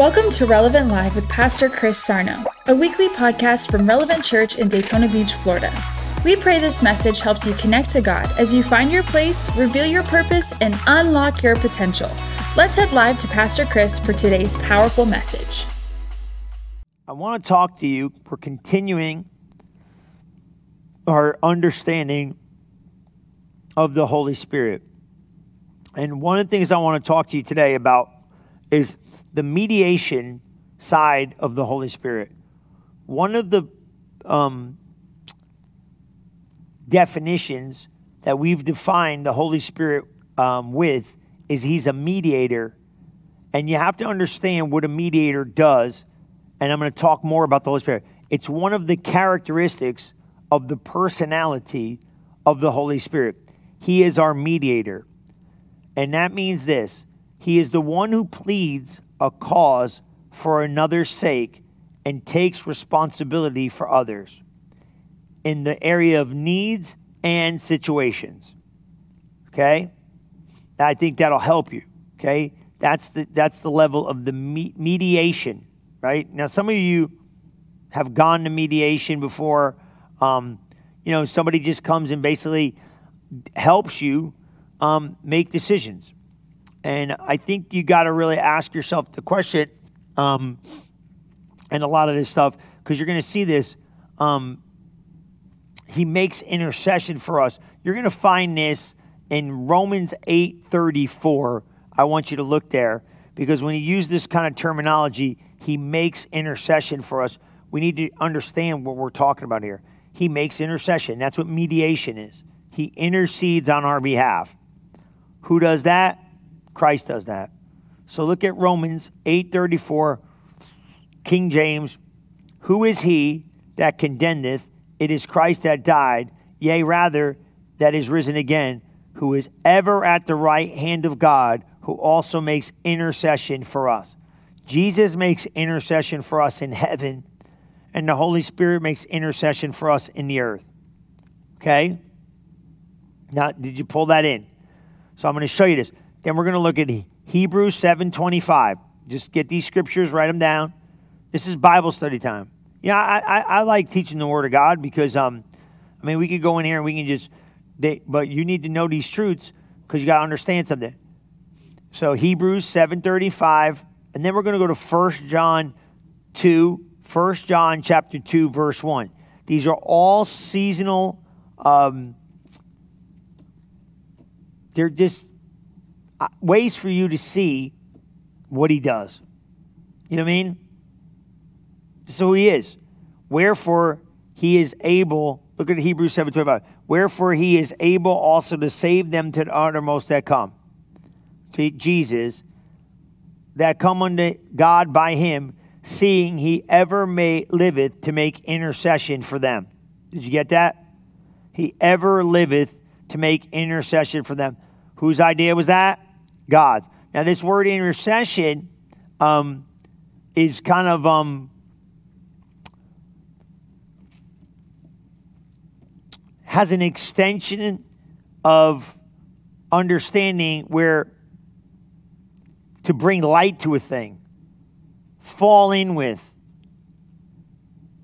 Welcome to Relevant Live with Pastor Chris Sarno, a weekly podcast from Relevant Church in Daytona Beach, Florida. We pray this message helps you connect to God as you find your place, reveal your purpose, and unlock your potential. Let's head live to Pastor Chris for today's powerful message. I want to talk to you. We're continuing our understanding of the Holy Spirit. And one of the things I want to talk to you today about is the mediation side of the Holy Spirit. One of the um, definitions that we've defined the Holy Spirit um, with is He's a mediator. And you have to understand what a mediator does. And I'm going to talk more about the Holy Spirit. It's one of the characteristics of the personality of the Holy Spirit. He is our mediator. And that means this He is the one who pleads a cause for another's sake and takes responsibility for others in the area of needs and situations. Okay? I think that'll help you. Okay? That's the, that's the level of the me- mediation, right? Now, some of you have gone to mediation before. Um, you know, somebody just comes and basically helps you um, make decisions. And I think you got to really ask yourself the question, um, and a lot of this stuff, because you're going to see this. Um, he makes intercession for us. You're going to find this in Romans 8:34. I want you to look there because when he used this kind of terminology, he makes intercession for us. We need to understand what we're talking about here. He makes intercession. That's what mediation is. He intercedes on our behalf. Who does that? Christ does that. So look at Romans 8:34 King James, who is he that condemneth? It is Christ that died, yea rather that is risen again, who is ever at the right hand of God, who also makes intercession for us. Jesus makes intercession for us in heaven, and the Holy Spirit makes intercession for us in the earth. Okay? Now, did you pull that in? So I'm going to show you this. Then we're going to look at Hebrews 7:25. Just get these scriptures, write them down. This is Bible study time. Yeah, I, I, I, like teaching the Word of God because, um, I mean, we could go in here and we can just, they, but you need to know these truths because you got to understand something. So Hebrews 7:35, and then we're going to go to 1 John 2, 1 John chapter 2, verse 1. These are all seasonal. Um, they're just Uh, ways for you to see what he does. You know what I mean? So he is. Wherefore he is able, look at Hebrews 7:25. Wherefore he is able also to save them to the uttermost that come. To Jesus, that come unto God by him, seeing he ever may liveth to make intercession for them. Did you get that? He ever liveth to make intercession for them. Whose idea was that? God's. Now, this word intercession um, is kind of um, has an extension of understanding where to bring light to a thing, fall in with,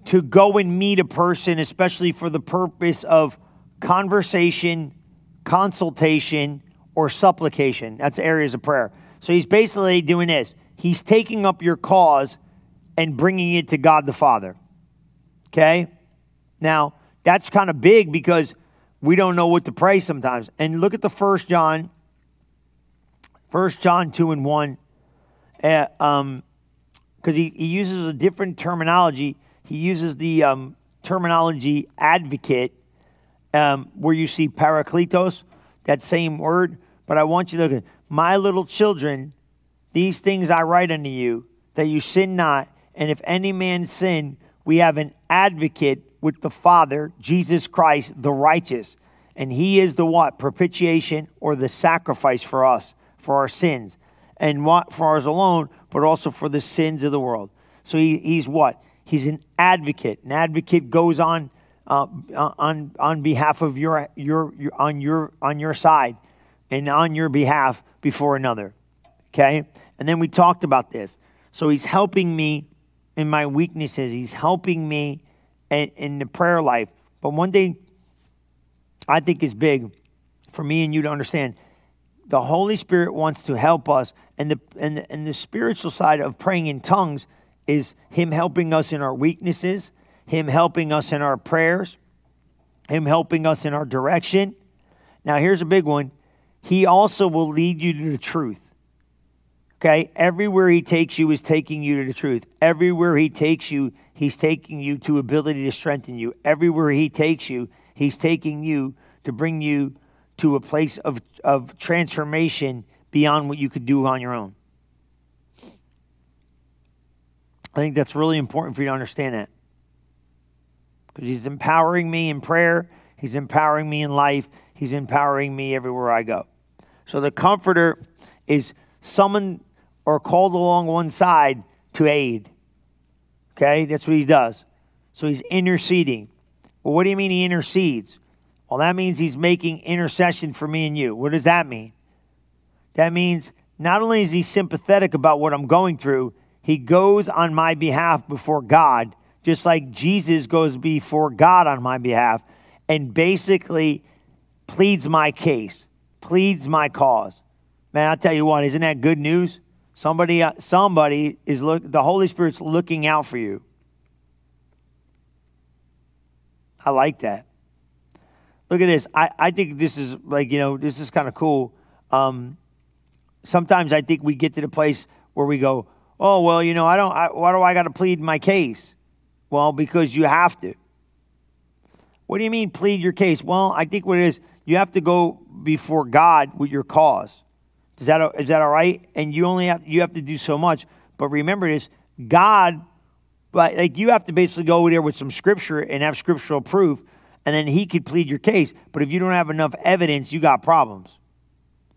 to go and meet a person, especially for the purpose of conversation, consultation, or supplication. That's areas of prayer. So he's basically doing this. He's taking up your cause and bringing it to God the Father. Okay? Now, that's kind of big because we don't know what to pray sometimes. And look at the first John, First John 2 and 1. Uh, um, because he, he uses a different terminology. He uses the um, terminology advocate, um, where you see parakletos, that same word. But I want you to look at my little children, these things I write unto you, that you sin not. And if any man sin, we have an advocate with the Father, Jesus Christ, the righteous. And he is the what? Propitiation or the sacrifice for us, for our sins. And what for ours alone, but also for the sins of the world. So he, he's what? He's an advocate. An advocate goes on uh, on on behalf of your, your your on your on your side and on your behalf before another. Okay? And then we talked about this. So he's helping me in my weaknesses. He's helping me in, in the prayer life. But one thing I think is big for me and you to understand the Holy Spirit wants to help us. And the, and the, and the spiritual side of praying in tongues is Him helping us in our weaknesses, Him helping us in our prayers, Him helping us in our direction. Now, here's a big one He also will lead you to the truth. Okay? Everywhere He takes you is taking you to the truth. Everywhere He takes you, He's taking you to ability to strengthen you. Everywhere He takes you, He's taking you to bring you to a place of, of transformation beyond what you could do on your own. I think that's really important for you to understand that. Because he's empowering me in prayer, he's empowering me in life, he's empowering me everywhere I go. So the comforter is summoned or called along one side to aid. Okay, that's what he does. So he's interceding. Well, what do you mean he intercedes? Well, that means he's making intercession for me and you. What does that mean? That means not only is he sympathetic about what I'm going through, he goes on my behalf before God, just like Jesus goes before God on my behalf, and basically pleads my case, pleads my cause. Man, I'll tell you what, isn't that good news? Somebody, uh, somebody is look. The Holy Spirit's looking out for you. I like that. Look at this. I, I think this is like you know this is kind of cool. Um, sometimes I think we get to the place where we go, oh well, you know, I don't. I, why do I got to plead my case? Well, because you have to. What do you mean plead your case? Well, I think what it is, you have to go before God with your cause. Is that is that all right? And you only have you have to do so much. But remember this, God, like you have to basically go there with some scripture and have scriptural proof, and then He could plead your case. But if you don't have enough evidence, you got problems.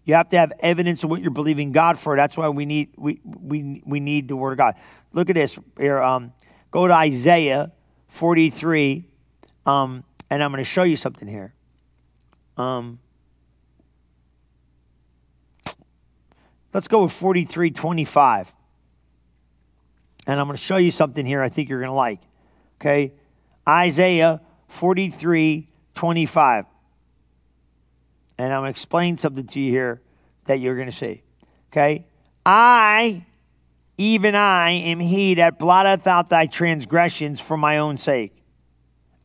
You have to have evidence of what you're believing God for. That's why we need we we we need the Word of God. Look at this here. Um, go to Isaiah 43, um, and I'm going to show you something here. Um, let's go with 43, 25. And I'm going to show you something here I think you're going to like. Okay, Isaiah 43, 25 and I'm going to explain something to you here that you're going to see. Okay? I, even I, am he that blotteth out thy transgressions for my own sake,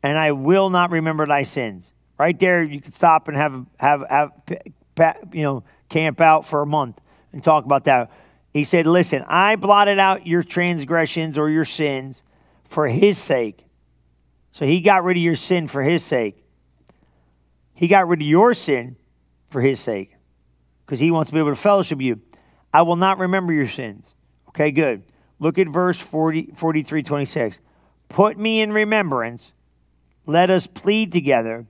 and I will not remember thy sins. Right there, you could stop and have, have, have you know, camp out for a month and talk about that. He said, Listen, I blotted out your transgressions or your sins for his sake. So he got rid of your sin for his sake. He got rid of your sin for his sake because he wants to be able to fellowship you. I will not remember your sins. Okay, good. Look at verse 40, 43, 26. Put me in remembrance. Let us plead together.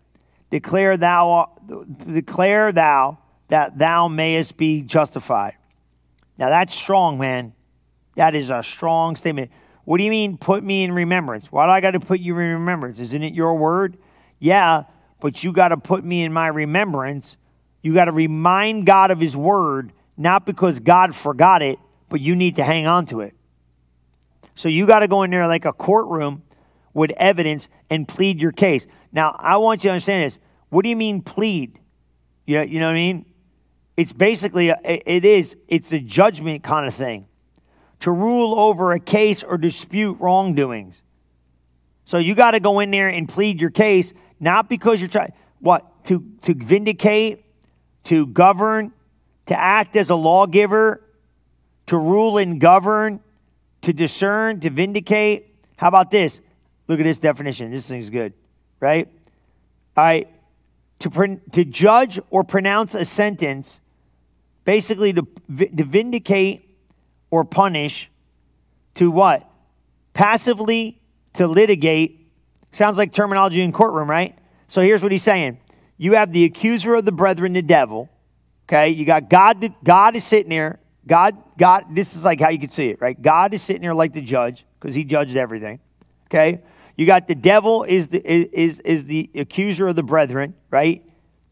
Declare thou, declare thou that thou mayest be justified. Now that's strong, man. That is a strong statement. What do you mean, put me in remembrance? Why do I got to put you in remembrance? Isn't it your word? Yeah, but you got to put me in my remembrance you got to remind God of His word, not because God forgot it, but you need to hang on to it. So you got to go in there like a courtroom with evidence and plead your case. Now, I want you to understand this. What do you mean plead? Yeah, you know what I mean? It's basically, a, it is, it's a judgment kind of thing to rule over a case or dispute wrongdoings. So you got to go in there and plead your case, not because you're trying, what, to, to vindicate to govern, to act as a lawgiver, to rule and govern, to discern, to vindicate. How about this? Look at this definition. This thing's good, right? All right. To, to judge or pronounce a sentence, basically to, to vindicate or punish, to what? Passively to litigate. Sounds like terminology in courtroom, right? So here's what he's saying you have the accuser of the brethren, the devil. Okay, you got God. God is sitting there. God, God. This is like how you can see it, right? God is sitting there like the judge because He judged everything. Okay, you got the devil is the is is the accuser of the brethren, right?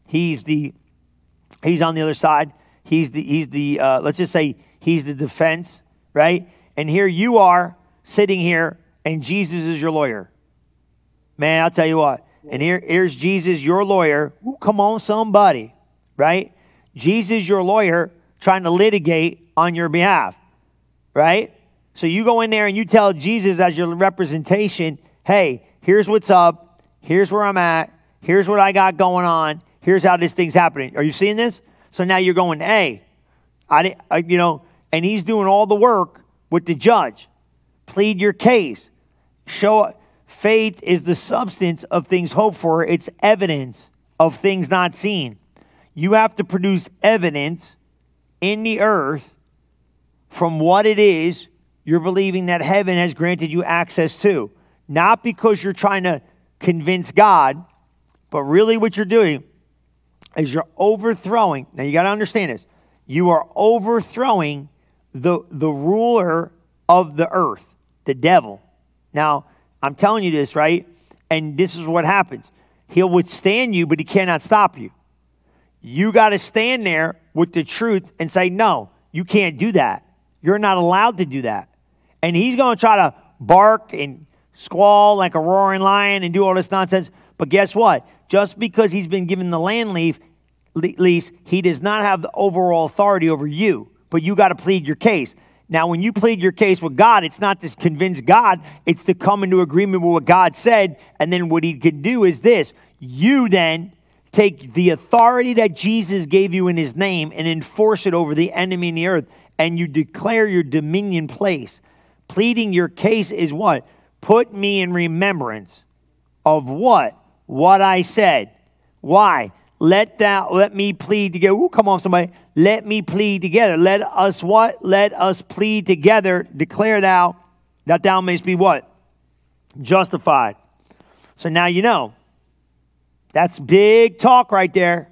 He's the he's on the other side. He's the he's the uh, let's just say he's the defense, right? And here you are sitting here, and Jesus is your lawyer. Man, I'll tell you what. And here, here's Jesus, your lawyer. Ooh, come on, somebody, right? Jesus, your lawyer, trying to litigate on your behalf, right? So you go in there and you tell Jesus as your representation, hey, here's what's up. Here's where I'm at. Here's what I got going on. Here's how this thing's happening. Are you seeing this? So now you're going, hey, I, I you know, and he's doing all the work with the judge. Plead your case. Show faith is the substance of things hoped for. It's evidence of things not seen. You have to produce evidence in the earth from what it is you're believing that heaven has granted you access to. Not because you're trying to convince God, but really what you're doing is you're overthrowing. Now you got to understand this. You are overthrowing the, the ruler of the earth, the devil. Now, I'm telling you this, right? And this is what happens. He'll withstand you, but he cannot stop you. You got to stand there with the truth and say, no, you can't do that. You're not allowed to do that. And he's going to try to bark and squall like a roaring lion and do all this nonsense. But guess what? Just because he's been given the land leave, lease, he does not have the overall authority over you. But you got to plead your case. Now, when you plead your case with God, it's not to convince God, it's to come into agreement with what God said. And then what he can do is this you then take the authority that Jesus gave you in his name and enforce it over the enemy in the earth, and you declare your dominion place. Pleading your case is what? Put me in remembrance of what? What I said. Why? Let that let me plead together. Ooh, come on, somebody. Let me plead together. Let us what? Let us plead together. Declare thou that thou mayst be what? Justified. So now you know. That's big talk right there.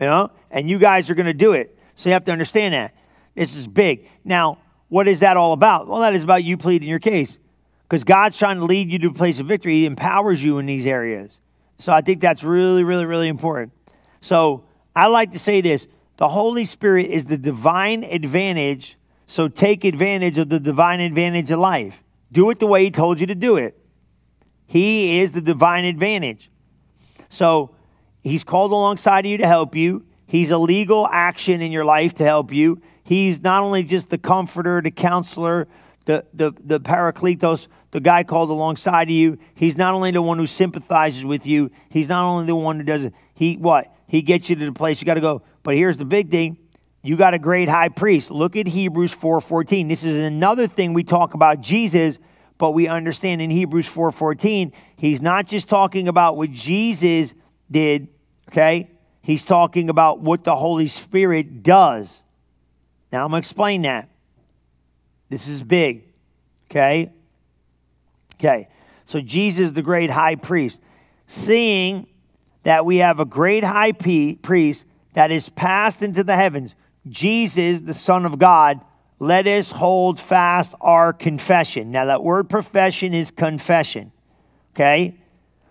You know? And you guys are going to do it. So you have to understand that. This is big. Now, what is that all about? Well, that is about you pleading your case. Because God's trying to lead you to a place of victory. He empowers you in these areas. So I think that's really, really, really important. So I like to say this the Holy Spirit is the divine advantage. So take advantage of the divine advantage of life. Do it the way He told you to do it. He is the divine advantage. So He's called alongside of you to help you. He's a legal action in your life to help you. He's not only just the comforter, the counselor, the, the, the parakletos, the guy called alongside of you. He's not only the one who sympathizes with you, he's not only the one who does it. He what? He gets you to the place you got to go. But here's the big thing. You got a great high priest. Look at Hebrews 4:14. This is another thing we talk about Jesus, but we understand in Hebrews 4:14, he's not just talking about what Jesus did, okay? He's talking about what the Holy Spirit does. Now, I'm going to explain that. This is big. Okay? Okay. So, Jesus, the great high priest, seeing that we have a great high priest that is passed into the heavens, Jesus, the Son of God, let us hold fast our confession. Now, that word profession is confession. Okay?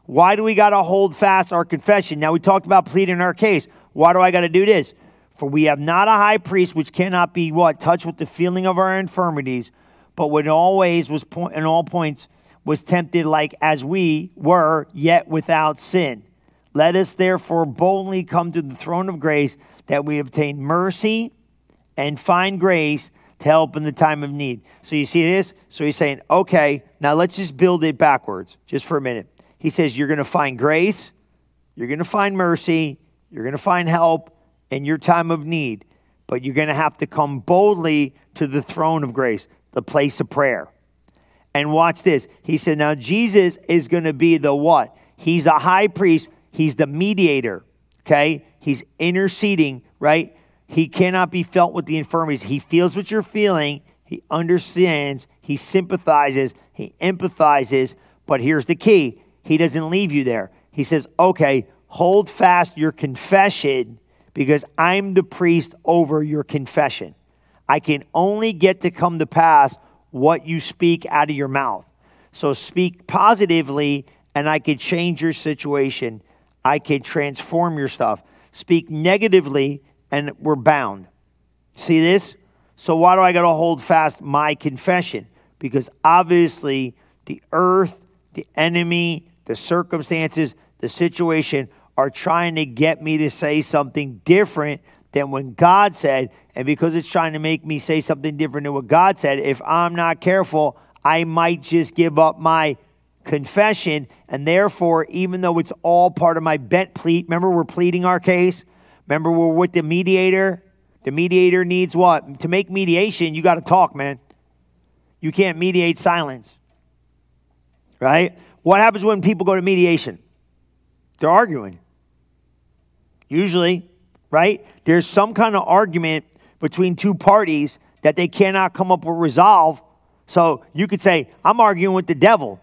Why do we got to hold fast our confession? Now, we talked about pleading our case. Why do I got to do this? For we have not a high priest which cannot be what touched with the feeling of our infirmities, but when always was point, in all points was tempted like as we were, yet without sin. Let us therefore boldly come to the throne of grace that we obtain mercy and find grace to help in the time of need. So you see this? So he's saying, okay, now let's just build it backwards just for a minute. He says, you're going to find grace, you're going to find mercy, you're going to find help, in your time of need, but you're going to have to come boldly to the throne of grace, the place of prayer. And watch this. He said, Now Jesus is going to be the what? He's a high priest, he's the mediator, okay? He's interceding, right? He cannot be felt with the infirmities. He feels what you're feeling, he understands, he sympathizes, he empathizes. But here's the key he doesn't leave you there. He says, Okay, hold fast your confession because I'm the priest over your confession. I can only get to come to pass what you speak out of your mouth. So speak positively, and I can change your situation. I can transform your stuff. Speak negatively, and we're bound. See this? So why do I got to hold fast my confession? Because obviously the earth, the enemy, the circumstances, the situation are trying to get me to say something different than when God said. And because it's trying to make me say something different than what God said, if I'm not careful, I might just give up my confession. And therefore, even though it's all part of my bet plea, remember we're pleading our case? Remember we're with the mediator? The mediator needs what? To make mediation, you got to talk, man. You can't mediate silence. Right? What happens when people go to mediation? They're arguing. Usually, right? There's some kind of argument between two parties that they cannot come up with resolve. So you could say, I'm arguing with the devil.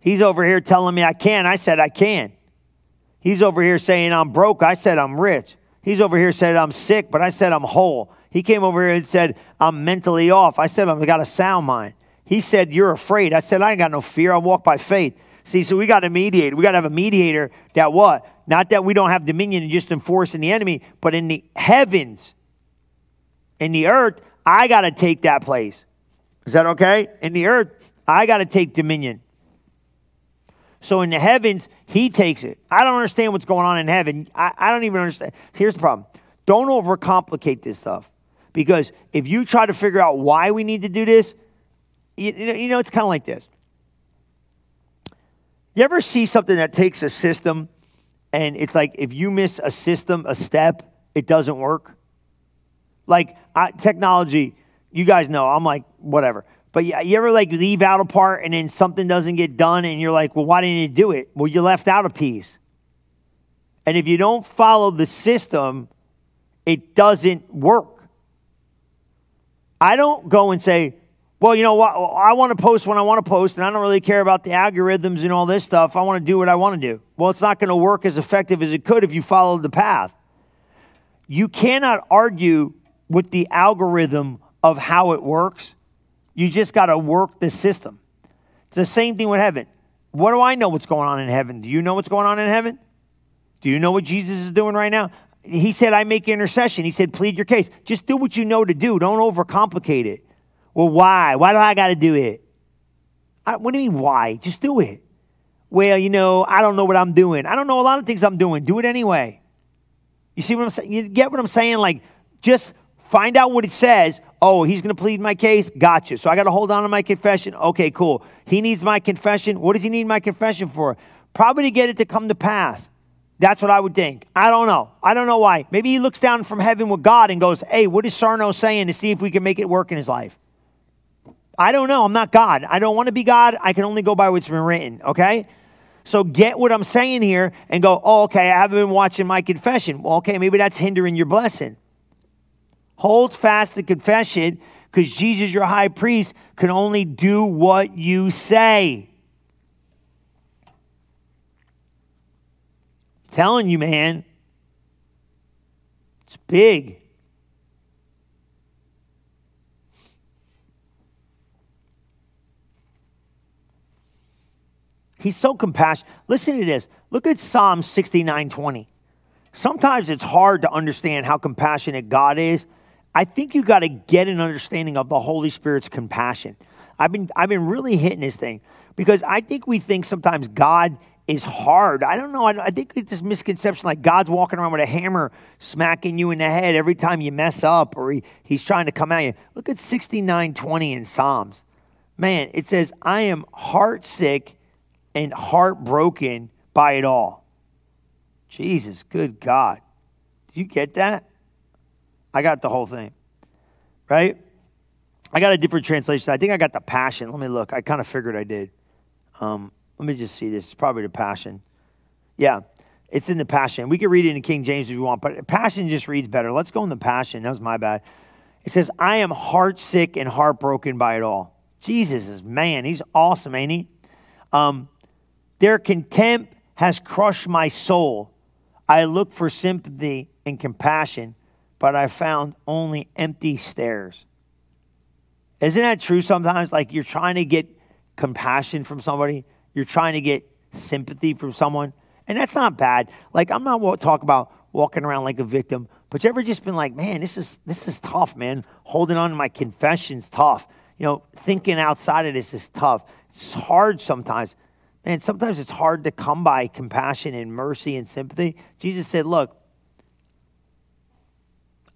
He's over here telling me I can. I said I can. He's over here saying I'm broke. I said I'm rich. He's over here said I'm sick, but I said I'm whole. He came over here and said I'm mentally off. I said I've got a sound mind. He said you're afraid. I said I ain't got no fear. I walk by faith. See, so we got to mediate. We got to have a mediator that what? Not that we don't have dominion and just enforcing the enemy, but in the heavens, in the earth, I got to take that place. Is that okay? In the earth, I got to take dominion. So in the heavens, he takes it. I don't understand what's going on in heaven. I, I don't even understand. Here's the problem don't overcomplicate this stuff. Because if you try to figure out why we need to do this, you, you know, it's kind of like this. You ever see something that takes a system and it's like if you miss a system, a step, it doesn't work? Like I, technology, you guys know, I'm like, whatever. But you, you ever like leave out a part and then something doesn't get done and you're like, well, why didn't you do it? Well, you left out a piece. And if you don't follow the system, it doesn't work. I don't go and say, well, you know what? I want to post when I want to post, and I don't really care about the algorithms and all this stuff. I want to do what I want to do. Well, it's not going to work as effective as it could if you followed the path. You cannot argue with the algorithm of how it works. You just got to work the system. It's the same thing with heaven. What do I know what's going on in heaven? Do you know what's going on in heaven? Do you know what Jesus is doing right now? He said, I make intercession. He said, plead your case. Just do what you know to do. Don't overcomplicate it. Well, why? Why do I got to do it? I, what do you mean, why? Just do it. Well, you know, I don't know what I'm doing. I don't know a lot of things I'm doing. Do it anyway. You see what I'm saying? You get what I'm saying? Like, just find out what it says. Oh, he's going to plead my case? Gotcha. So I got to hold on to my confession? Okay, cool. He needs my confession. What does he need my confession for? Probably to get it to come to pass. That's what I would think. I don't know. I don't know why. Maybe he looks down from heaven with God and goes, hey, what is Sarno saying to see if we can make it work in his life? I don't know. I'm not God. I don't want to be God. I can only go by what's been written, okay? So get what I'm saying here and go, oh, okay, I haven't been watching my confession. Well, okay, maybe that's hindering your blessing. Hold fast the confession because Jesus, your high priest, can only do what you say. I'm telling you, man, it's big. He's so compassionate. Listen to this. Look at Psalm 69 20. Sometimes it's hard to understand how compassionate God is. I think you got to get an understanding of the Holy Spirit's compassion. I've been, I've been really hitting this thing because I think we think sometimes God is hard. I don't know. I, I think it's this misconception like God's walking around with a hammer smacking you in the head every time you mess up or he, he's trying to come at you. Look at 6920 in Psalms. Man, it says, I am heart sick and heartbroken by it all. Jesus, good God. Do you get that? I got the whole thing, right? I got a different translation. I think I got the passion. Let me look. I kind of figured I did. Um, let me just see this. It's probably the passion. Yeah, it's in the passion. We could read it in King James if you want, but passion just reads better. Let's go in the passion. That was my bad. It says, I am heart sick and heartbroken by it all. Jesus is man. He's awesome, ain't he? Um, their contempt has crushed my soul. I look for sympathy and compassion, but I found only empty stares. Isn't that true sometimes? Like you're trying to get compassion from somebody, you're trying to get sympathy from someone, and that's not bad. Like I'm not talking about walking around like a victim, But you ever just been like, man, this is this is tough, man. Holding on to my confession's tough. You know, thinking outside of this is tough. It's hard sometimes. Man, sometimes it's hard to come by compassion and mercy and sympathy. Jesus said, Look,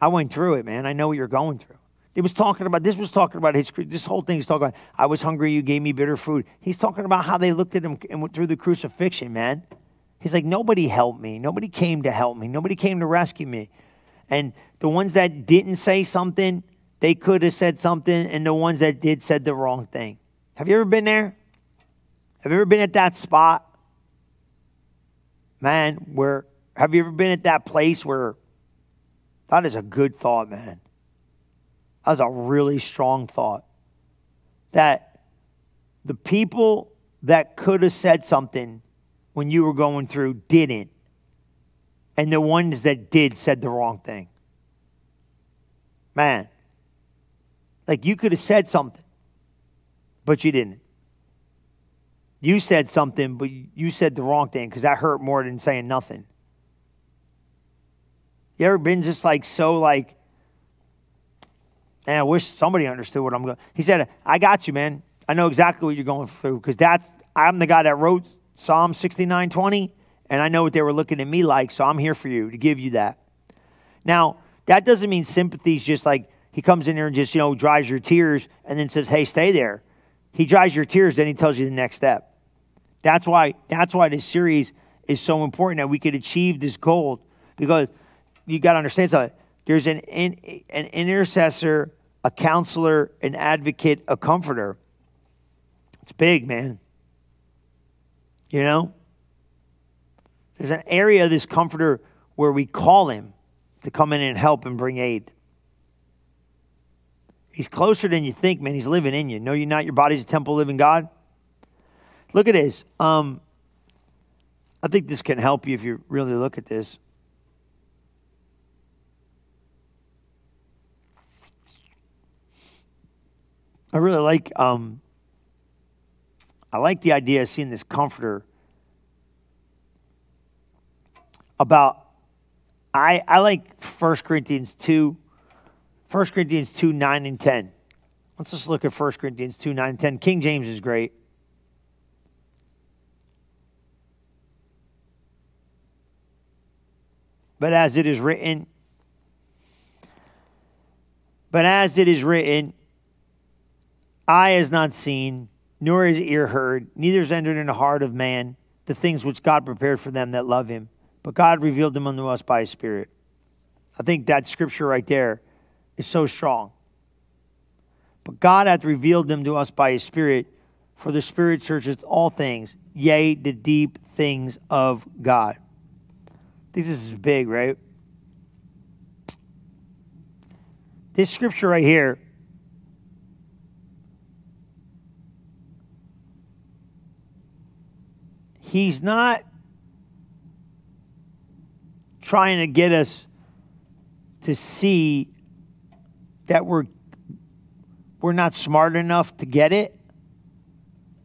I went through it, man. I know what you're going through. He was talking about, this was talking about his, this whole thing he's talking about, I was hungry, you gave me bitter food. He's talking about how they looked at him and went through the crucifixion, man. He's like, nobody helped me. Nobody came to help me. Nobody came to rescue me. And the ones that didn't say something, they could have said something, and the ones that did said the wrong thing. Have you ever been there? Have you ever been at that spot? Man, where have you ever been at that place where that is a good thought, man? That was a really strong thought. That the people that could have said something when you were going through didn't. And the ones that did said the wrong thing. Man, like you could have said something, but you didn't. You said something, but you said the wrong thing because that hurt more than saying nothing. You ever been just like so like, man, I wish somebody understood what I'm going. He said, "I got you, man. I know exactly what you're going through because that's I'm the guy that wrote Psalm 69:20, and I know what they were looking at me like, so I'm here for you to give you that." Now, that doesn't mean sympathy is just like he comes in there and just you know dries your tears and then says, "Hey, stay there." He dries your tears, then he tells you the next step. That's why, that's why this series is so important that we could achieve this goal because you got to understand. There's an, an intercessor, a counselor, an advocate, a comforter. It's big, man. You know? There's an area of this comforter where we call him to come in and help and bring aid. He's closer than you think, man. He's living in you. Know you not your body's a temple living God? Look at this. Um, I think this can help you if you really look at this. I really like um, I like the idea of seeing this comforter about I I like 1 Corinthians 2 1 Corinthians 2 9 and 10. Let's just look at 1 Corinthians 2 9 and 10. King James is great. But as it is written, but as it is written, eye has not seen, nor has ear heard, neither has entered in the heart of man the things which God prepared for them that love him. But God revealed them unto us by his Spirit. I think that scripture right there is so strong. But God hath revealed them to us by his Spirit, for the Spirit searches all things, yea, the deep things of God this is big, right? This scripture right here he's not trying to get us to see that we're we're not smart enough to get it.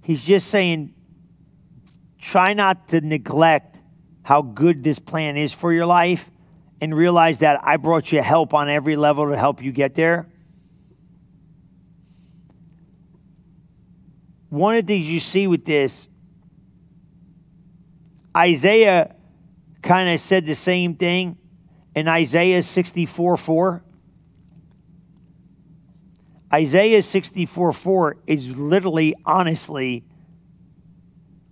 He's just saying try not to neglect how good this plan is for your life and realize that I brought you help on every level to help you get there. One of the things you see with this, Isaiah kind of said the same thing in Isaiah 64 4. Isaiah 64 4 is literally, honestly,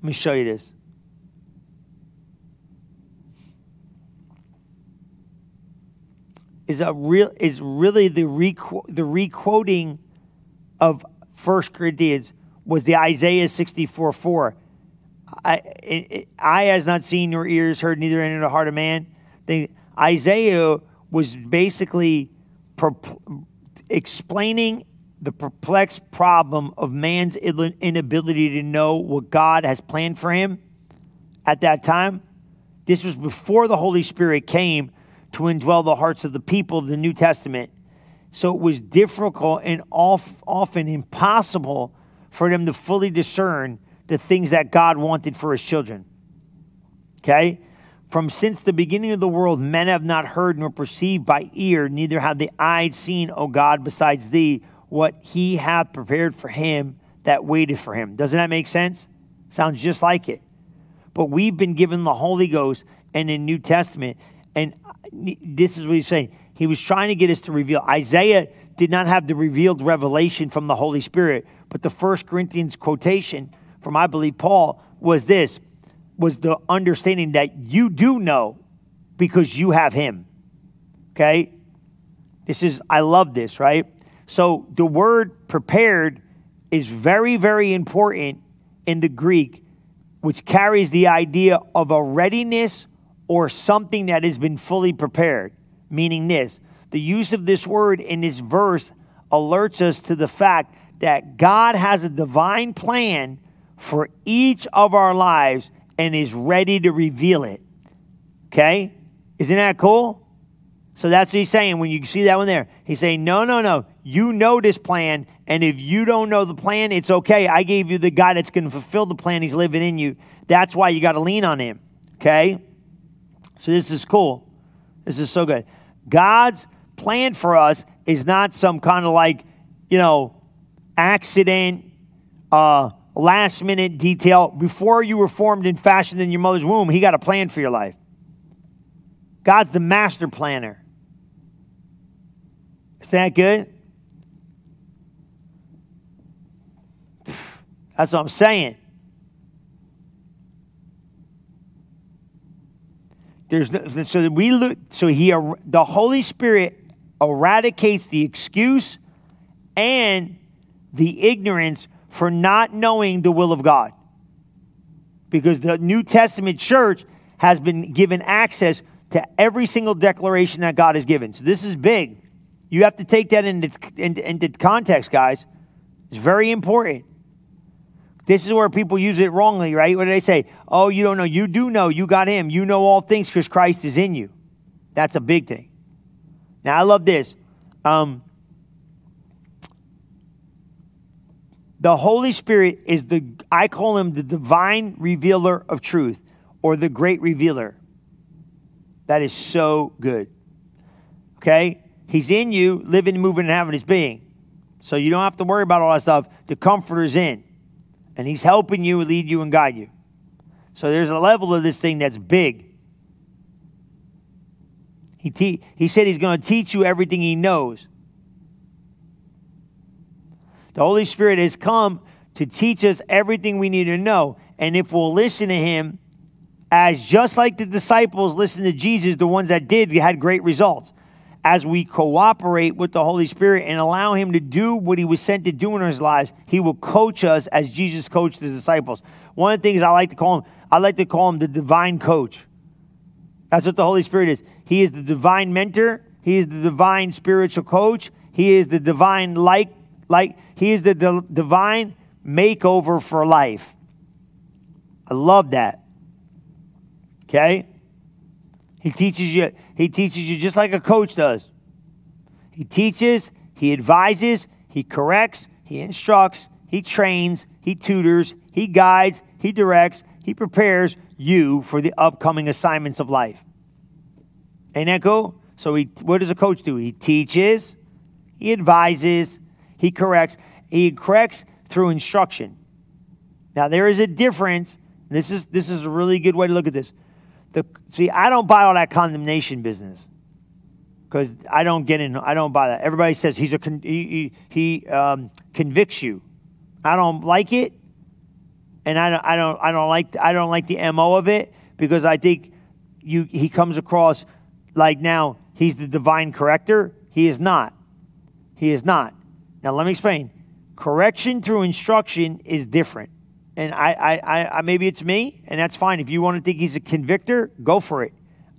let me show you this. Is a real is really the requ- the requoting of First Corinthians was the Isaiah 64 4. I, it, eye has not seen nor ears heard, neither entered the heart of man. The, Isaiah was basically explaining the perplexed problem of man's inability to know what God has planned for him at that time. This was before the Holy Spirit came to indwell the hearts of the people of the New Testament. So it was difficult and often impossible for them to fully discern the things that God wanted for his children. Okay? from since the beginning of the world, men have not heard nor perceived by ear, neither have the eyes seen, O God, besides thee, what he hath prepared for him that waited for him. Doesn't that make sense? Sounds just like it. But we've been given the Holy Ghost and in New Testament, and this is what he's saying. He was trying to get us to reveal. Isaiah did not have the revealed revelation from the Holy Spirit, but the First Corinthians quotation from, I believe, Paul was this was the understanding that you do know because you have him. Okay? This is, I love this, right? So the word prepared is very, very important in the Greek, which carries the idea of a readiness or something that has been fully prepared. Meaning this the use of this word in this verse alerts us to the fact that God has a divine plan for each of our lives and is ready to reveal it. Okay? Isn't that cool? So that's what he's saying when you see that one there. He's saying, no, no, no. You know this plan, and if you don't know the plan, it's okay. I gave you the guy that's going to fulfill the plan. He's living in you. That's why you got to lean on him. Okay? So this is cool. This is so good. God's plan for us is not some kind of like, you know, accident, uh, last minute detail. Before you were formed and fashioned in your mother's womb, He got a plan for your life. God's the master planner. Is that good? That's what I'm saying. There's no, so we look, so he er, the Holy Spirit eradicates the excuse and the ignorance for not knowing the will of God. Because the New Testament church has been given access to every single declaration that God has given. So this is big. You have to take that into, into, into context, guys. It's very important. This is where people use it wrongly, right? What do they say? Oh, you don't know. You do know. You got him. You know all things because Christ is in you. That's a big thing. Now, I love this. Um, The Holy Spirit is the, I call him the divine revealer of truth or the great revealer. That is so good. Okay? He's in you, living, moving, and having his being. So you don't have to worry about all that stuff. The comforter's in. And he's helping you, lead you, and guide you. So there's a level of this thing that's big. He, te- he said he's going to teach you everything he knows. The Holy Spirit has come to teach us everything we need to know. And if we'll listen to Him, as just like the disciples listened to Jesus, the ones that did had great results. As we cooperate with the Holy Spirit and allow Him to do what He was sent to do in our lives, He will coach us as Jesus coached His disciples. One of the things I like to call Him, I like to call Him the divine coach. That's what the Holy Spirit is. He is the divine mentor. He is the divine spiritual coach. He is the divine like like he is the divine makeover for life. I love that. Okay? He teaches you he teaches you just like a coach does. He teaches, he advises, he corrects, he instructs, he trains, he tutors, he guides, he directs, he prepares you for the upcoming assignments of life. Ain't that cool? So he, what does a coach do? He teaches, he advises, he corrects. He corrects through instruction. Now there is a difference. This is this is a really good way to look at this. The, see, I don't buy all that condemnation business because I don't get in. I don't buy that. Everybody says he's a he, he, he um, convicts you. I don't like it, and I don't I don't I don't like I don't like the mo of it because I think you he comes across like now he's the divine corrector. He is not. He is not. Now, let me explain. Correction through instruction is different. And I, I, I, maybe it's me, and that's fine. If you want to think he's a convictor, go for it.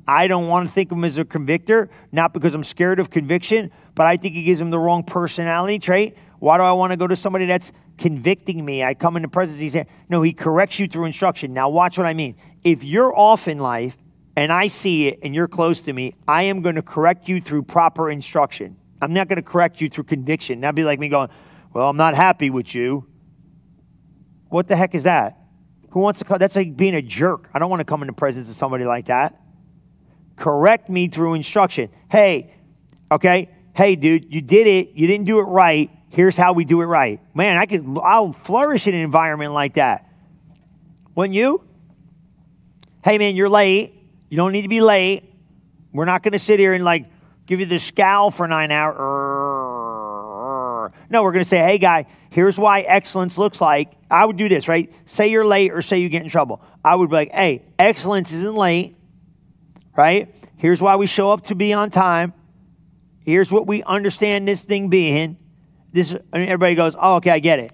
I don't want to think of him as a convictor, not because I'm scared of conviction, but I think he gives him the wrong personality trait. Why do I want to go to somebody that's convicting me? I come in the presence, He saying, no, he corrects you through instruction. Now, watch what I mean. If you're off in life and I see it and you're close to me, I am going to correct you through proper instruction. I'm not going to correct you through conviction. That'd be like me going, Well, I'm not happy with you. What the heck is that? Who wants to come? That's like being a jerk. I don't want to come in the presence of somebody like that. correct me through instruction. Hey, okay, hey, dude, you did it. You didn't do it right. Here's how we do it right. Man, I could, I'll flourish in an environment like that. Wouldn't you? Hey, man, you're late. You don't need to be late. We're not going to sit here and like give you the scowl for nine hours. No, we're going to say, hey, guy, here's why excellence looks like. I would do this, right? Say you're late or say you get in trouble. I would be like, hey, excellence isn't late, right? Here's why we show up to be on time. Here's what we understand this thing being. This, and everybody goes, oh, okay, I get it.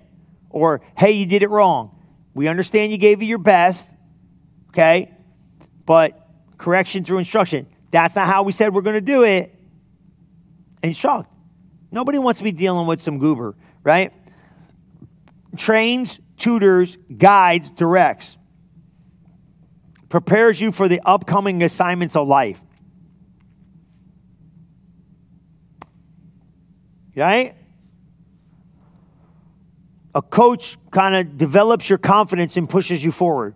Or, hey, you did it wrong. We understand you gave you your best, okay? But correction through instruction. That's not how we said we're going to do it. And Instruct. Nobody wants to be dealing with some goober, right? Trains, tutors, guides, directs. Prepares you for the upcoming assignments of life. Right? A coach kind of develops your confidence and pushes you forward.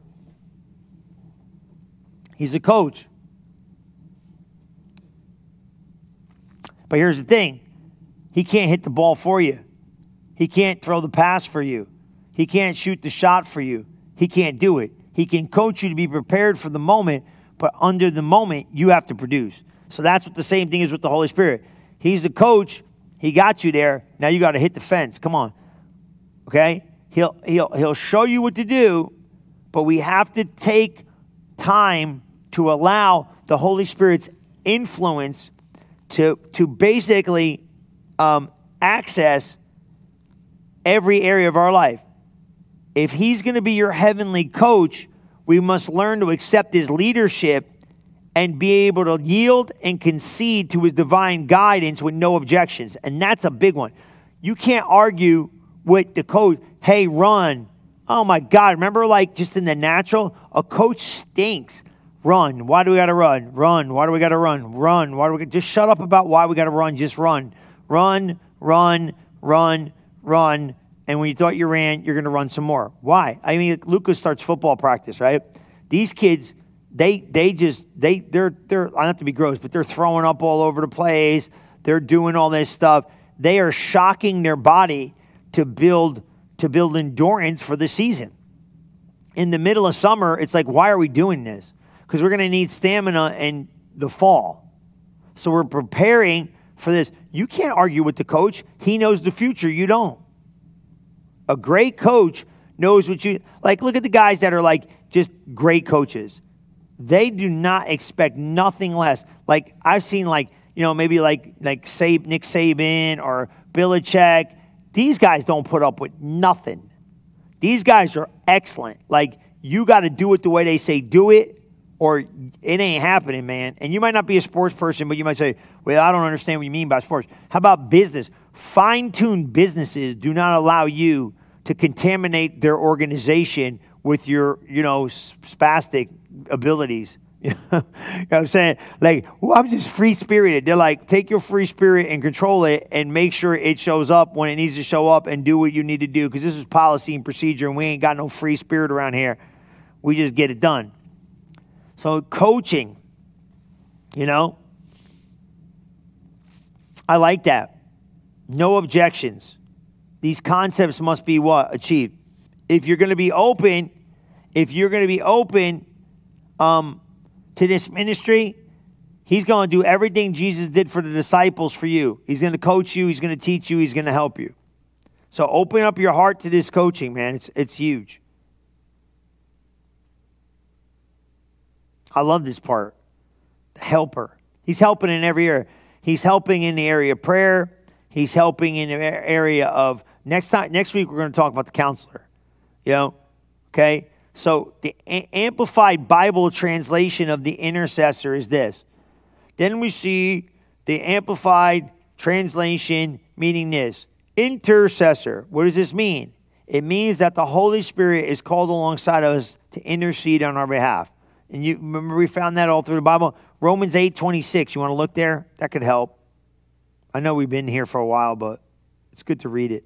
He's a coach. But here's the thing he can't hit the ball for you, he can't throw the pass for you, he can't shoot the shot for you. He can't do it. He can coach you to be prepared for the moment, but under the moment, you have to produce. So that's what the same thing is with the Holy Spirit. He's the coach. He got you there. Now you got to hit the fence. Come on. Okay? He'll, he'll, he'll show you what to do, but we have to take time to allow the Holy Spirit's influence to, to basically um, access every area of our life. If he's going to be your heavenly coach, we must learn to accept his leadership and be able to yield and concede to his divine guidance with no objections. And that's a big one. You can't argue with the coach, hey, run. Oh my God, remember, like just in the natural, a coach stinks. Run. Why do we got to run? Run. Why do we got to run? Run. Why do we just shut up about why we got to run? Just run. Run, run, run, run. And when you thought you ran, you're going to run some more. Why? I mean, Lucas starts football practice, right? These kids, they they just they they're they're not to be gross, but they're throwing up all over the place. They're doing all this stuff. They are shocking their body to build to build endurance for the season. In the middle of summer, it's like, why are we doing this? because we're going to need stamina in the fall. So we're preparing for this. You can't argue with the coach. He knows the future. You don't. A great coach knows what you like. Look at the guys that are like just great coaches. They do not expect nothing less. Like I've seen, like you know, maybe like like say Nick Saban or Belichick. These guys don't put up with nothing. These guys are excellent. Like you got to do it the way they say do it, or it ain't happening, man. And you might not be a sports person, but you might say, well, I don't understand what you mean by sports. How about business? Fine tuned businesses do not allow you to contaminate their organization with your, you know, spastic abilities. you know what I'm saying? Like, well, I'm just free spirited. They're like, take your free spirit and control it and make sure it shows up when it needs to show up and do what you need to do because this is policy and procedure and we ain't got no free spirit around here. We just get it done. So, coaching, you know, I like that. No objections. These concepts must be what? Achieved. If you're going to be open, if you're going to be open um, to this ministry, he's going to do everything Jesus did for the disciples for you. He's going to coach you, he's going to teach you, he's going to help you. So open up your heart to this coaching, man. It's, it's huge. I love this part. The helper. He's helping in every area. He's helping in the area of prayer. He's helping in the area of next time next week we're going to talk about the counselor. You know? Okay? So the a- amplified Bible translation of the intercessor is this. Then we see the amplified translation meaning this. Intercessor. What does this mean? It means that the Holy Spirit is called alongside us to intercede on our behalf. And you remember we found that all through the Bible. Romans 8 26. You want to look there? That could help. I know we've been here for a while, but it's good to read it.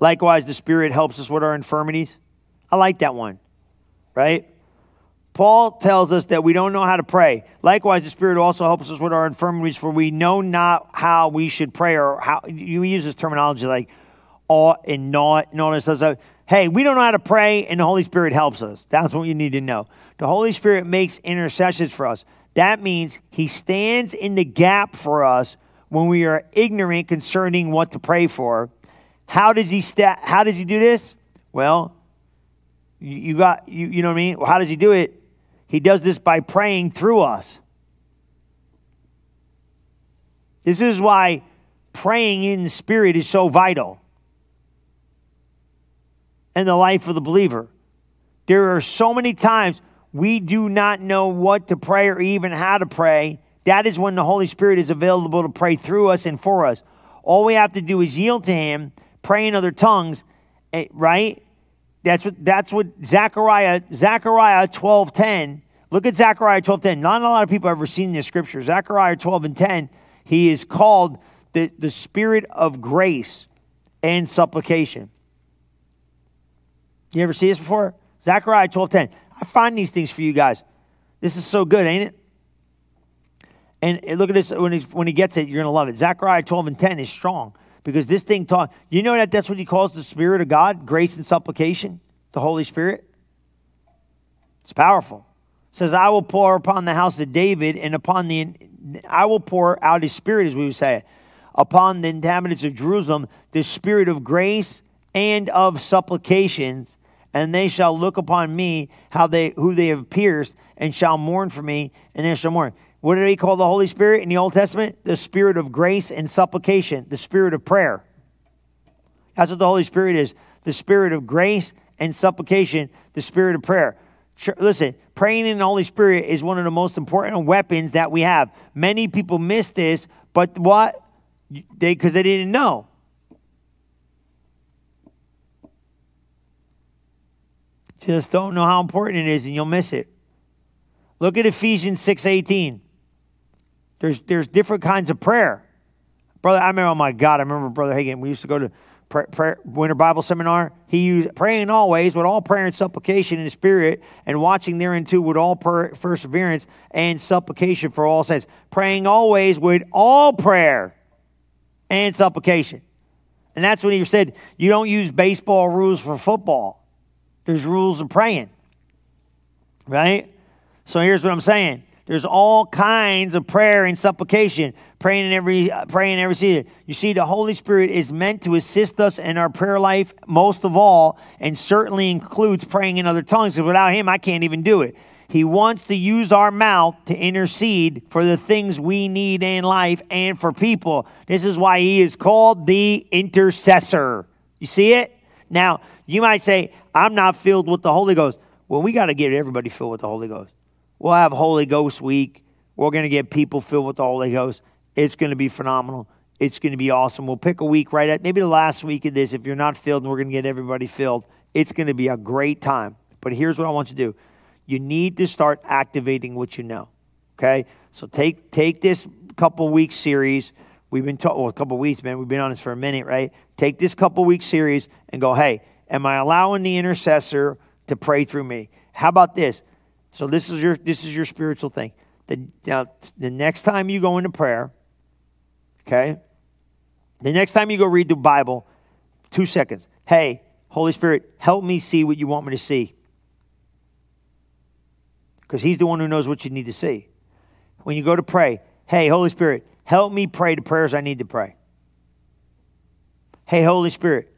Likewise, the Spirit helps us with our infirmities. I like that one, right? Paul tells us that we don't know how to pray. Likewise, the Spirit also helps us with our infirmities, for we know not how we should pray, or how you use this terminology like ought and not and all this. Hey, we don't know how to pray, and the Holy Spirit helps us. That's what you need to know. The Holy Spirit makes intercessions for us. That means He stands in the gap for us when we are ignorant concerning what to pray for. How does He sta- How does He do this? Well, you, you got you. You know what I mean? Well, how does He do it? He does this by praying through us. This is why praying in the Spirit is so vital in the life of the believer. There are so many times we do not know what to pray or even how to pray. That is when the Holy Spirit is available to pray through us and for us. All we have to do is yield to Him, pray in other tongues, eh, right? That's what that's what Zechariah Zechariah 12:10. Look at Zechariah 12:10. Not a lot of people have ever seen this scripture. Zechariah 12 and 10, he is called the, the spirit of grace and supplication. You ever see this before? Zechariah 12:10. I find these things for you guys. This is so good, ain't it? And look at this when he, when he gets it, you're going to love it. Zechariah 12 and 10 is strong because this thing taught, you know that that's what he calls the Spirit of God, grace and supplication, the Holy Spirit? It's powerful. It says, I will pour upon the house of David and upon the, I will pour out his spirit, as we would say, upon the inhabitants of Jerusalem, the spirit of grace and of supplications, and they shall look upon me, how they, who they have pierced, and shall mourn for me, and they shall mourn. What did he call the Holy Spirit in the Old Testament? The spirit of grace and supplication, the spirit of prayer. That's what the Holy Spirit is the spirit of grace and supplication, the spirit of prayer. Listen, praying in the Holy Spirit is one of the most important weapons that we have. Many people miss this, but what? They because they didn't know. Just don't know how important it is, and you'll miss it. Look at Ephesians 6:18. There's there's different kinds of prayer. Brother, I remember, oh my God, I remember Brother Hagin. We used to go to prayer, prayer, winter Bible seminar. He used praying always with all prayer and supplication in the spirit, and watching thereunto with all per, perseverance and supplication for all saints. Praying always with all prayer and supplication. And that's when he said, you don't use baseball rules for football. There's rules of praying. Right? So here's what I'm saying. There's all kinds of prayer and supplication, praying in every uh, praying in every season. You see, the Holy Spirit is meant to assist us in our prayer life most of all, and certainly includes praying in other tongues. Because without Him, I can't even do it. He wants to use our mouth to intercede for the things we need in life and for people. This is why He is called the intercessor. You see it? Now, you might say, I'm not filled with the Holy Ghost. Well, we got to get everybody filled with the Holy Ghost. We'll have Holy Ghost week. We're going to get people filled with the Holy Ghost. It's going to be phenomenal. It's going to be awesome. We'll pick a week right at maybe the last week of this. If you're not filled, and we're going to get everybody filled, it's going to be a great time. But here's what I want you to do you need to start activating what you know. Okay? So take, take this couple week series. We've been talking, well, a couple weeks, man. We've been on this for a minute, right? Take this couple week series and go, hey, am I allowing the intercessor to pray through me? How about this? So this is your this is your spiritual thing. The, now, the next time you go into prayer, okay, the next time you go read the Bible, two seconds. Hey, Holy Spirit, help me see what you want me to see. Because He's the one who knows what you need to see. When you go to pray, hey, Holy Spirit, help me pray the prayers I need to pray. Hey, Holy Spirit,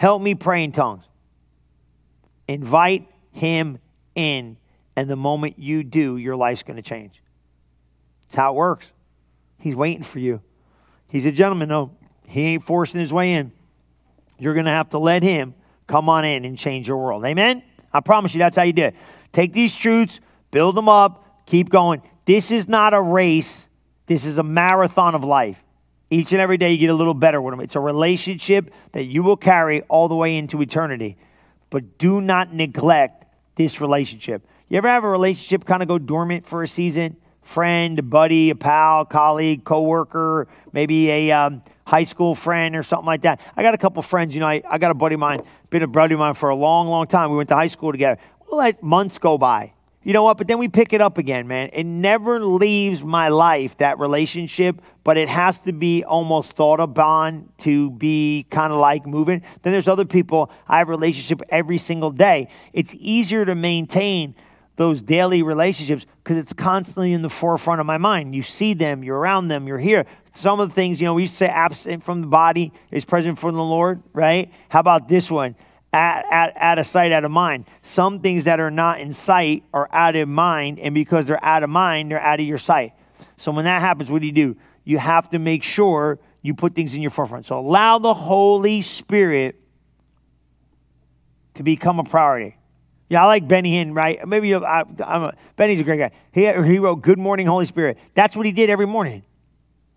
help me pray in tongues. Invite Him in and the moment you do, your life's going to change. It's how it works. He's waiting for you. He's a gentleman, though. He ain't forcing his way in. You're going to have to let him come on in and change your world. Amen? I promise you that's how you do it. Take these truths, build them up, keep going. This is not a race, this is a marathon of life. Each and every day you get a little better with them. It's a relationship that you will carry all the way into eternity. But do not neglect this relationship. You ever have a relationship kind of go dormant for a season? Friend, buddy, a pal, colleague, coworker, maybe a um, high school friend or something like that. I got a couple friends, you know, I, I got a buddy of mine, been a buddy of mine for a long, long time. We went to high school together. We'll let months go by. You know what? But then we pick it up again, man. It never leaves my life, that relationship, but it has to be almost thought upon to be kind of like moving. Then there's other people I have relationship every single day. It's easier to maintain those daily relationships because it's constantly in the forefront of my mind. You see them, you're around them, you're here. Some of the things, you know, we used to say absent from the body is present from the Lord, right? How about this one? At, at, at a sight, out of mind. Some things that are not in sight are out of mind, and because they're out of mind, they're out of your sight. So when that happens, what do you do? You have to make sure you put things in your forefront. So allow the Holy Spirit to become a priority. Yeah, I like Benny Hinn, right? Maybe know, I, a, Benny's a great guy. He, he wrote Good Morning, Holy Spirit. That's what he did every morning.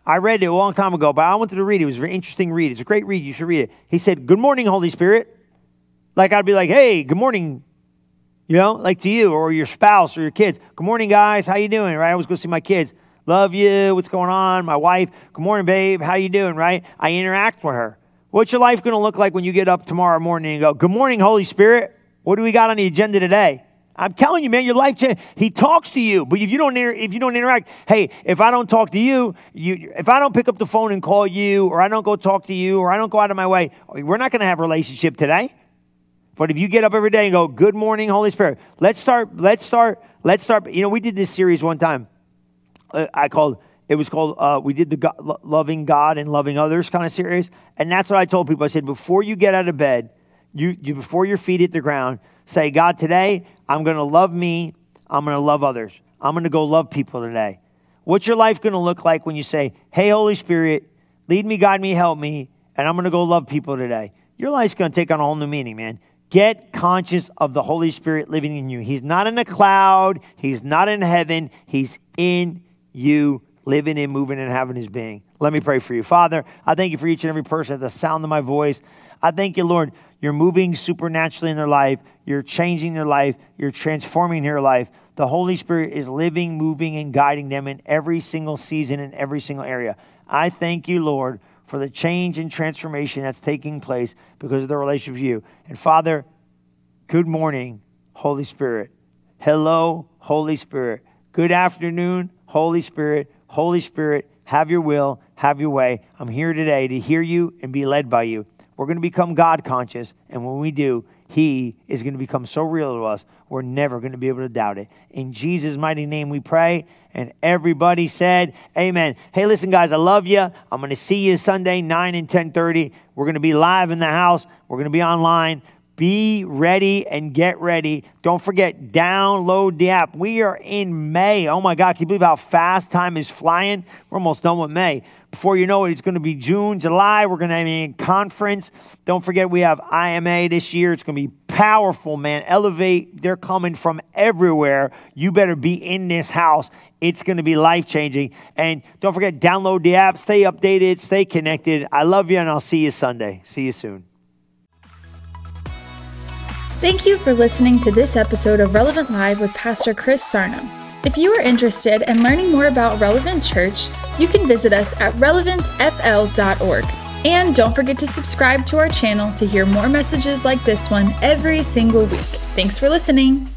I read it a long time ago, but I wanted to read it. It was a very interesting read. It's a great read. You should read it. He said, Good morning, Holy Spirit. Like I'd be like, hey, good morning, you know, like to you or your spouse or your kids. Good morning, guys. How you doing? Right? I always go see my kids. Love you. What's going on? My wife. Good morning, babe. How you doing? Right? I interact with her. What's your life going to look like when you get up tomorrow morning and go, Good morning, Holy Spirit? What do we got on the agenda today? I'm telling you, man, your life change. He talks to you, but if you don't inter- if you don't interact, hey, if I don't talk to you, you, if I don't pick up the phone and call you, or I don't go talk to you, or I don't go out of my way, we're not going to have relationship today. But if you get up every day and go, "Good morning, Holy Spirit," let's start. Let's start. Let's start. You know, we did this series one time. Uh, I called. It was called. Uh, we did the God, loving God and loving others kind of series, and that's what I told people. I said, before you get out of bed, you, you before your feet hit the ground, say, God, today I'm going to love me. I'm going to love others. I'm going to go love people today. What's your life going to look like when you say, Hey, Holy Spirit, lead me, guide me, help me, and I'm going to go love people today? Your life's going to take on a whole new meaning, man. Get conscious of the Holy Spirit living in you. He's not in a cloud, He's not in heaven, He's in you, living and moving and having His being. Let me pray for you. Father, I thank you for each and every person at the sound of my voice. I thank you, Lord, you're moving supernaturally in their life, you're changing their life, you're transforming their life. The Holy Spirit is living, moving, and guiding them in every single season, in every single area. I thank you, Lord for the change and transformation that's taking place because of the relationship with you. And Father, good morning, Holy Spirit. Hello, Holy Spirit. Good afternoon, Holy Spirit. Holy Spirit, have your will, have your way. I'm here today to hear you and be led by you. We're going to become God conscious, and when we do, He is going to become so real to us, we're never going to be able to doubt it. In Jesus' mighty name we pray. And everybody said, Amen. Hey, listen, guys, I love you. I'm going to see you Sunday, 9 and 10:30. We're going to be live in the house. We're going to be online. Be ready and get ready. Don't forget, download the app. We are in May. Oh my God, can you believe how fast time is flying? We're almost done with May. Before you know it, it's going to be June, July. We're going to have a conference. Don't forget, we have IMA this year. It's going to be powerful, man. Elevate, they're coming from everywhere. You better be in this house it's going to be life changing. And don't forget, download the app, stay updated, stay connected. I love you, and I'll see you Sunday. See you soon. Thank you for listening to this episode of Relevant Live with Pastor Chris Sarno. If you are interested in learning more about Relevant Church, you can visit us at relevantfl.org. And don't forget to subscribe to our channel to hear more messages like this one every single week. Thanks for listening.